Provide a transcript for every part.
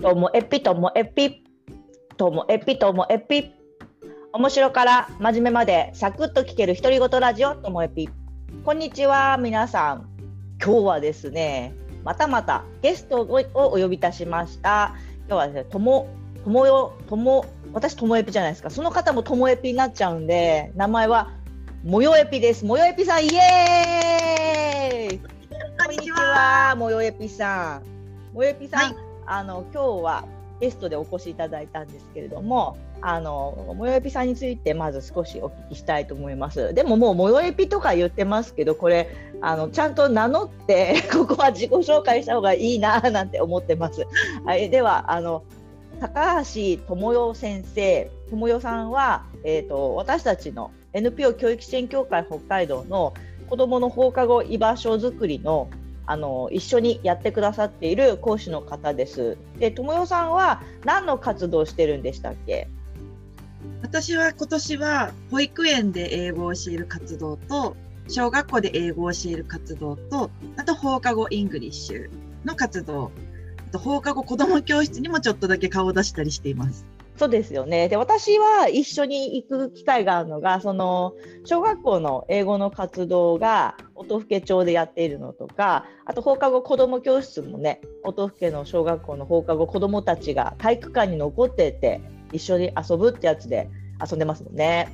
ともエピともエピともエピともエピ面白から真面目までサクッと聞ける独り言ラジオともエピこんにちは皆さん今日はですねまたまたゲストをお呼びいたしました今日はですねともともよとも私ともエピじゃないですかその方もともエピになっちゃうんで名前はもよエピですもよエピさんイエーイこんにちは。もよえぴさん。もよえぴさん、はいあの今日はゲストでお越しいただいたんですけれども、あのもよえぴさんについてまず少しお聞きしたいと思います。でももうもよえぴとか言ってますけど、これあのちゃんと名乗って ここは自己紹介した方がいいななんて思ってます。はい、ではあの高橋智代先生、智代さんはえっ、と私たちの NPO 教育支援協会北海道の子どもの放課後居場所づくりのあの一緒にやってくださっている講師の方です。で、友代さんは何の活動してるんでしたっけ？私は今年は保育園で英語を教える活動と、小学校で英語を教える活動と、あと放課後イングリッシュの活動、あと放課後子ども教室にもちょっとだけ顔を出したりしています。そうですよね。で、私は一緒に行く機会があるのが、その小学校の英語の活動が音更町でやっているのとか、あと放課後子ども教室もね、音更の小学校の放課後子どもたちが体育館に残ってて一緒に遊ぶってやつで遊んでますもんね。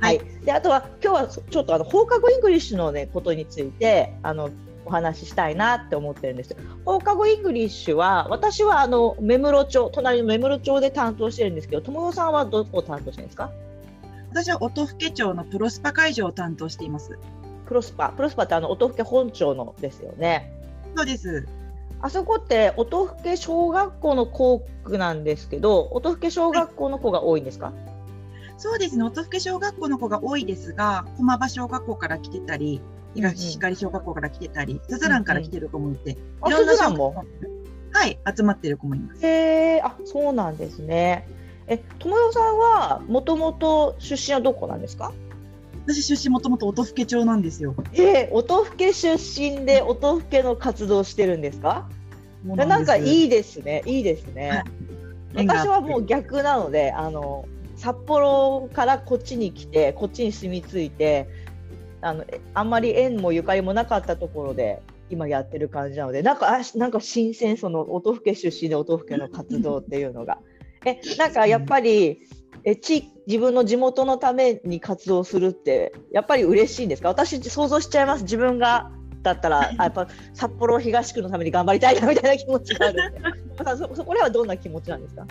はい。はで、あとは今日はちょっとあの放課後イングリッシュのねことについてあのお話ししたいなって思ってるんです。放課後イングリッシュは私はあの芽室町隣の芽室町で担当してるんですけど友代さんはどこを担当してるんですか？私は音更町のプロスパ会場を担当しています。プロスパプロスパってあの音更本町のですよねそうです。あそこって音更小学校の校区なんですけど音更小学校の子が多いんですか、そうですね。音更小学校の子が多いですが、駒場小学校から来てたり、東光小学校から来てたり、スズランから来てる子もいて、あいろんなスズランも小学校はい、集まってる子もいます。へえあそうなんですね。え友代さんはもともと出身はどこなんですか？私出身もともと音更町なんですよ。えー、音更出身で音更の活動してるんですか？もうなんかいいですね。いいですね、は私はもう逆なのであの札幌からこっちに来てこっちに住み着いてあのえあんまり縁もゆかりもなかったところで今やってる感じなのでなんかあなんか新鮮その音更出身で音更の活動っていうのが。えなんかやっぱりえ地自分の地元のために活動するってやっぱり嬉しいんですか？私想像しちゃいます。自分がだったらあ やっぱ札幌東区のために頑張りたいなみたいな気持ちがあるんで そこれはどんな気持ちなんですか？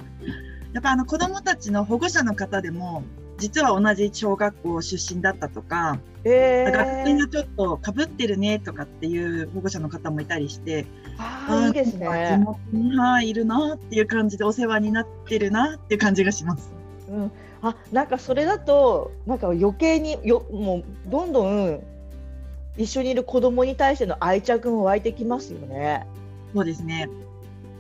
やっぱあの子どもたちの保護者の方でも実は同じ小学校出身だったとか、えー、学年がちょっとかぶってるねとかっていう保護者の方もいたりして、あーいいですなんか地ね。元にはいるなっていう感じでお世話になってるなっていう感じがします。うん、あなんかそれだとなんか余計によもうどんどん一緒にいる子供に対しての愛着も湧いてきますよね。そうですね。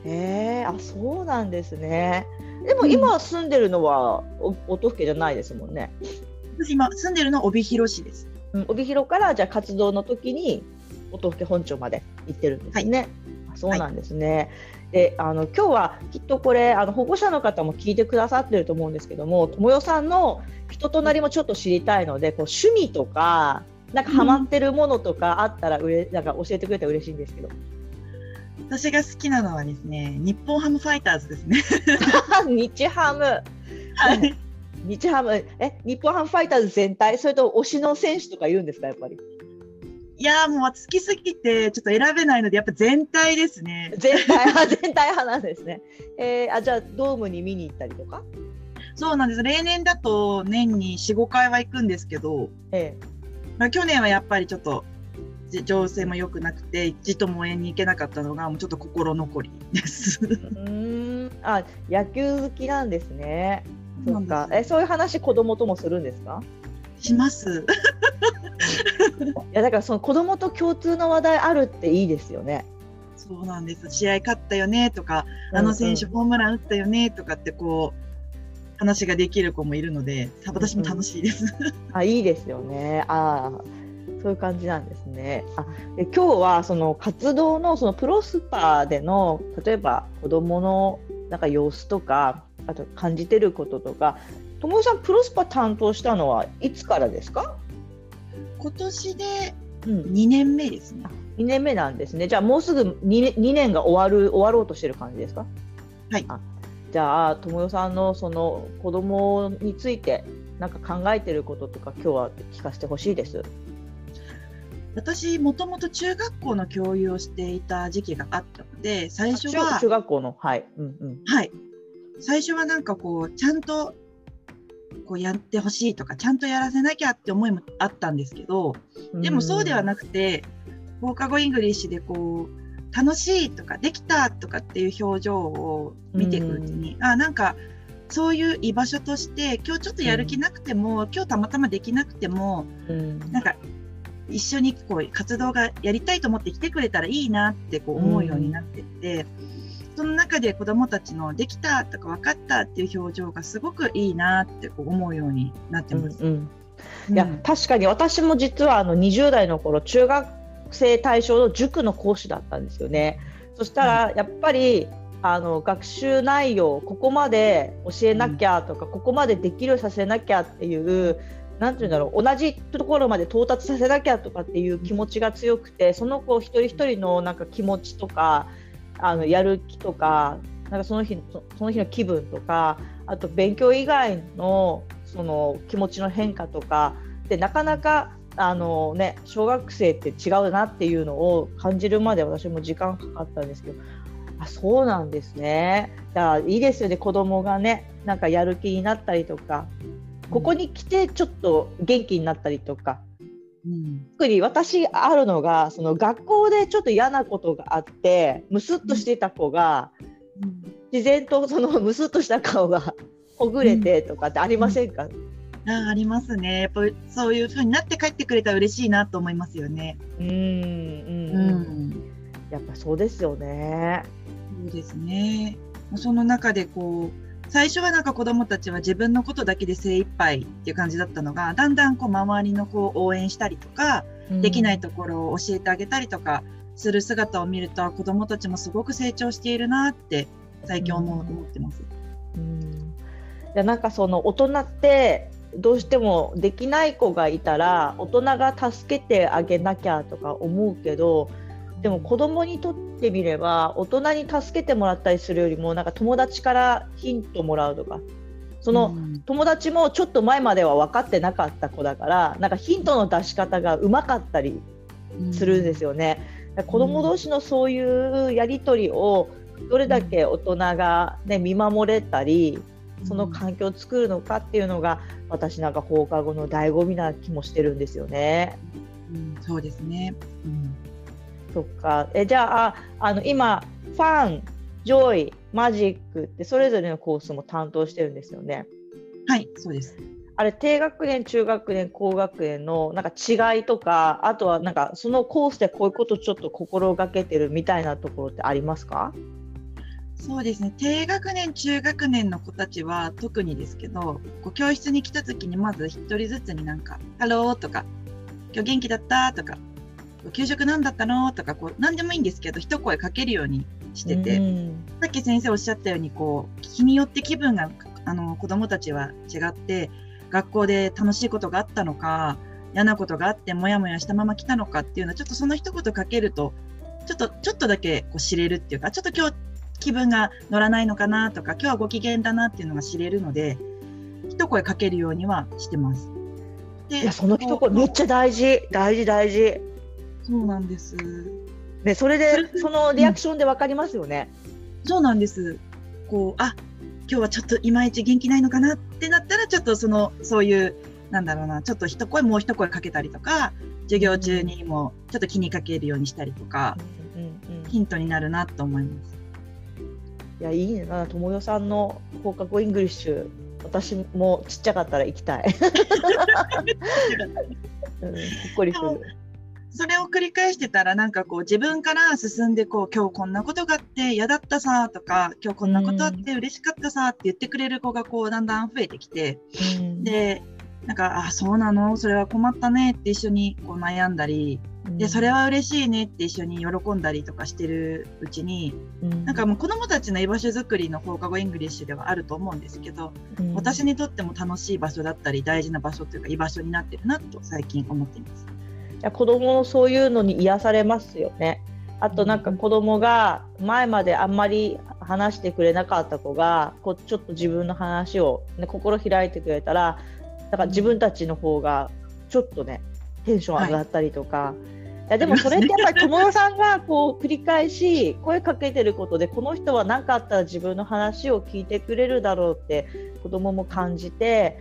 へえあそうなんですね。でも今住んでるのはお音更じゃないですもんね。私今住んでるのは帯広市です。うん、帯広からじゃあ活動の時に音更本町まで行ってるんですね。あそうなんですね。であの今日はきっとこれあの保護者の方も聞いてくださってると思うんですけども友代さんの人となりもちょっと知りたいのでこう趣味とかなんかハマってるものとかあったらうれなんか教えてくれたら嬉しいんですけど私が好きなのはですね、日本ハムファイターズですね。日ハムはい。日ハムえ日本ハムファイターズ全体？それと推しの選手とかいるんですかやっぱり？いやーもう好きすぎてちょっと選べないのでやっぱ全体ですね。全体派 全体派なんですね。えー、あじゃあドームに見に行ったりとか？そうなんです。例年だと年に4、5回は行くんですけど、えまあ、去年はやっぱりちょっとじ情勢も良くなくて一とも応援に行けなかったのがもうちょっと心残りです。うーんあ野球好きなんですね。そそううかえそういう話子供ともするんですか？します。いやだからその子供と共通の話題あるっていいですよね。そうなんです。試合勝ったよねとか、あの選手うんホームラン打ったよねとかってこう話ができる子もいるので、私も楽しいです。あいいですよね。あーそういう感じなんですね。あで今日はその活動のそのプロスパでの例えば子どものなんか様子とかあと感じてることとか友さんプロスパ担当したのはいつからですか？今年でうん、2年目ですね。2年目なんですねじゃあもうすぐ 2, 2年が終わる終わろうとしてる感じですか？はいあじゃあ友代さんのその子供についてなんか考えてることとか今日は聞かせてほしいです。私、もともと中学校の教諭をしていた時期があったので、最初中は中、学校のはい、うんうん。はい。最初はなんかこう、ちゃんと、こうやってほしいとか、ちゃんとやらせなきゃって思いもあったんですけど、でもそうではなくて、放課後イングリッシュでこう、楽しいとか、できたとかっていう表情を見ていくうちに、あ、なんか、そういう居場所として、今日ちょっとやる気なくても、今日たまたまできなくても、うん。なんか一緒にこう活動がやりたいと思って来てくれたらいいなってこう思うようになってって、その中で子どもたちのできたとか分かったっていう表情がすごくいいなってこう思うようになってます。うんうん。うん。いや確かに私も実はあの20代の頃中学生対象の塾の講師だったんですよね。そしたらやっぱりあの学習内容ここまで教えなきゃとか、ここまでできるようにさせなきゃっていうなんていうんだろう同じところまで到達させなきゃとかっていう気持ちが強くてその子一人一人のなんか気持ちとかあのやる気とかなんかその日そその日の気分とかあと勉強以外のその気持ちの変化とかでなかなかあの、ね、小学生って違うなっていうのを感じるまで私も時間かかったんですけどあそうなんですね。だからいいですよね。子供がねなんかやる気になったりとかここに来てちょっと元気になったりとかうん特に私あるのがその学校でちょっと嫌なことがあってムスッとしてた子がうん自然とそのムスッとした顔が ほぐれてとかってありませんか、あありますね。やっぱりそういう風になって帰ってくれたら嬉しいなと思いますよね。うんうんううんやっぱそうですよね。そうですね。その中でこう最初はなんか子どもたちは自分のことだけで精一杯っていう感じだったのがだんだんこう周りの子を応援したりとか、できないところを教えてあげたりとかする姿を見ると子どもたちもすごく成長しているなって最近思ってます。うん。いやなんかその大人ってどうしてもできない子がいたら大人が助けてあげなきゃとか思うけどでも子供にとってみれば大人に助けてもらったりするよりもなんか友達からヒントもらうとかその、うん友達もちょっと前までは分かってなかった子だからなんかヒントの出し方がうまかったりするんですよね。子供同士のそういうやり取りをどれだけ大人が、ね、見守れたりその環境を作るのかっていうのが私なんか放課後の醍醐味な気もしてるんですよね。うんそうですね。うんそっかえじゃああの今ファンジョイマジックってそれぞれのコースも担当してるんですよね。はい、そうです。あれ低学年中学年高学年のなんか違いとかあとはなんかそのコースでこういうことちょっと心がけてるみたいなところってありますか？そうですね。低学年、中学年の子たちは特にですけど、こう教室に来た時にまず一人ずつになんか、ハローとか、今日元気だった？とか、給食何だったの？とか、こう何でもいいんですけど、一声かけるようにしてて、うんさっき先生おっしゃったように、こう、日によって気分が、あの、子供たちは違って、学校で楽しいことがあったのか、嫌なことがあって、もやもやしたまま来たのかっていうのは、ちょっとその一言かけると、ちょっと、ちょっとだけこう知れるっていうか、ちょっと今日気分が乗らないのかなとか、今日はご機嫌だなっていうのが知れるので、一声かけるようにはしてます。でその一言めっちゃ大事大事大事。そうなんです。ね、それでそのリアクションで分かりますよね。そうなんです。こう、あ、今日はちょっといまいち元気ないのかなってなったら、ちょっとその、そういう、なんだろうな、ちょっと一声、もう一声かけたりとか、授業中にもちょっと気にかけるようにしたりとか、うんうんうんヒントになるなと思います。いやいいねな友代さんの放課後イングリッシュ私もちっちゃかったら行きたい。うん、ほっこりする。それを繰り返してたら、なんかこう、自分から進んで、こう、今日こんなことがあって嫌だったさとか、今日こんなことあって嬉しかったさって言ってくれる子が、こう、だんだん増えてきて、うん。で、なんかあそうなの？それは困ったねって一緒にこう悩んだりでそれは嬉しいねって一緒に喜んだりとかしてるうちに、うん、なんかもう子どもたちの居場所づくりの放課後イングリッシュではあると思うんですけど、うん、私にとっても楽しい場所だったり大事な場所というか居場所になってるなと最近思っています。いや子供のそういうのに癒されますよね。あとなんか子供が前まであんまり話してくれなかった子がこうちょっと自分の話を、ね、心開いてくれたらだから自分たちの方がちょっとねテンション上がったりとか、はい、いやでもそれってやっぱり友よさんがこう繰り返し声かけてることでこの人は何かあったら自分の話を聞いてくれるだろうって子供も感じて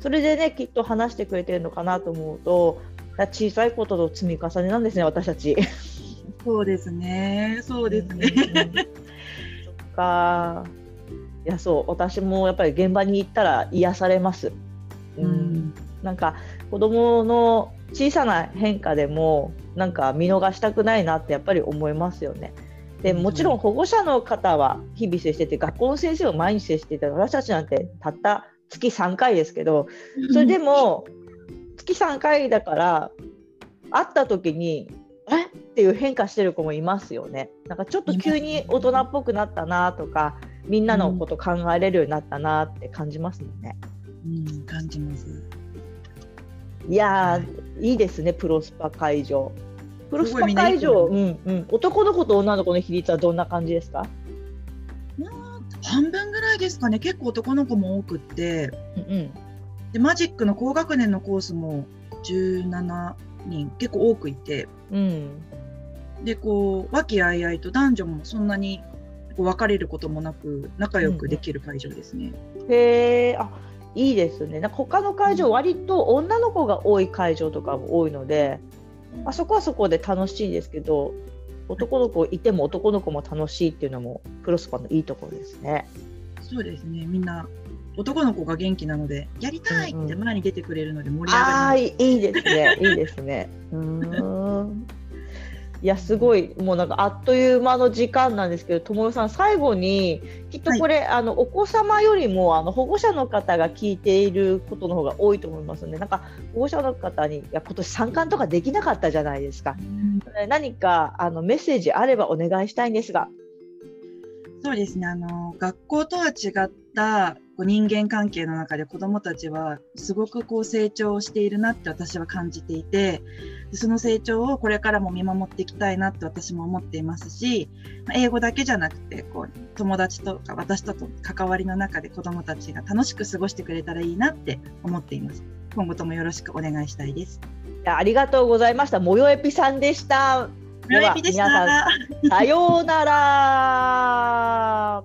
それでねきっと話してくれてるのかなと思うと小さいことの積み重ねなんですね私たち。そうですね。そうですね。そっか。いやそう私もやっぱり現場に行ったら癒されます。うん、なんか子供の小さな変化でもなんか見逃したくないなってやっぱり思いますよね。でもちろん保護者の方は日々接してて学校の先生を毎日接していた私たちなんてたった月3回ですけどそれでも月3回だから会った時にえ？っていう変化してる子もいますよね。なんかちょっと急に大人っぽくなったなとかみんなのこと考えれるようになったなって感じますもんね。うん、感じます。いやいいですねプロスパ会場。プロスパ会場、うんうん、男の子と女の子の比率はどんな感じですか？半分ぐらいですかね。結構男の子も多くって、うんうん、でマジックの高学年のコースも17人結構多くいて、うん、でこう和気あいあいと男女もそんなに別れることもなく仲良くできる会場ですね。うん、へえあいいですね。なんか他の会場、割と女の子が多い会場とかも多いので、あそこはそこで楽しいですけど男の子いても男の子も楽しいっていうのもプロスパのいいところですね。そうですね。みんな男の子が元気なのでやりたいって前に出てくれるので盛り上がります、うんうん、あいいですね。いいですね。うん。いやすごいもうなんかあっという間の時間なんですけど友よさん最後にきっとこれ、はい、あのお子様よりもあの保護者の方が聞いていることの方が多いと思いますのでなんか保護者の方にいや今年参観とかできなかったじゃないですか、うん、何かあのメッセージあればお願いしたいんですが。そうですね。あの学校とは違ったこう人間関係の中で子どもたちはすごくこう成長しているなって私は感じていてその成長をこれからも見守っていきたいなって私も思っていますし英語だけじゃなくてこう友達とか私との関わりの中で子どもたちが楽しく過ごしてくれたらいいなって思っています。今後ともよろしくお願いしたいです。ありがとうございました。もよえぴさんでした。では皆さんさようなら。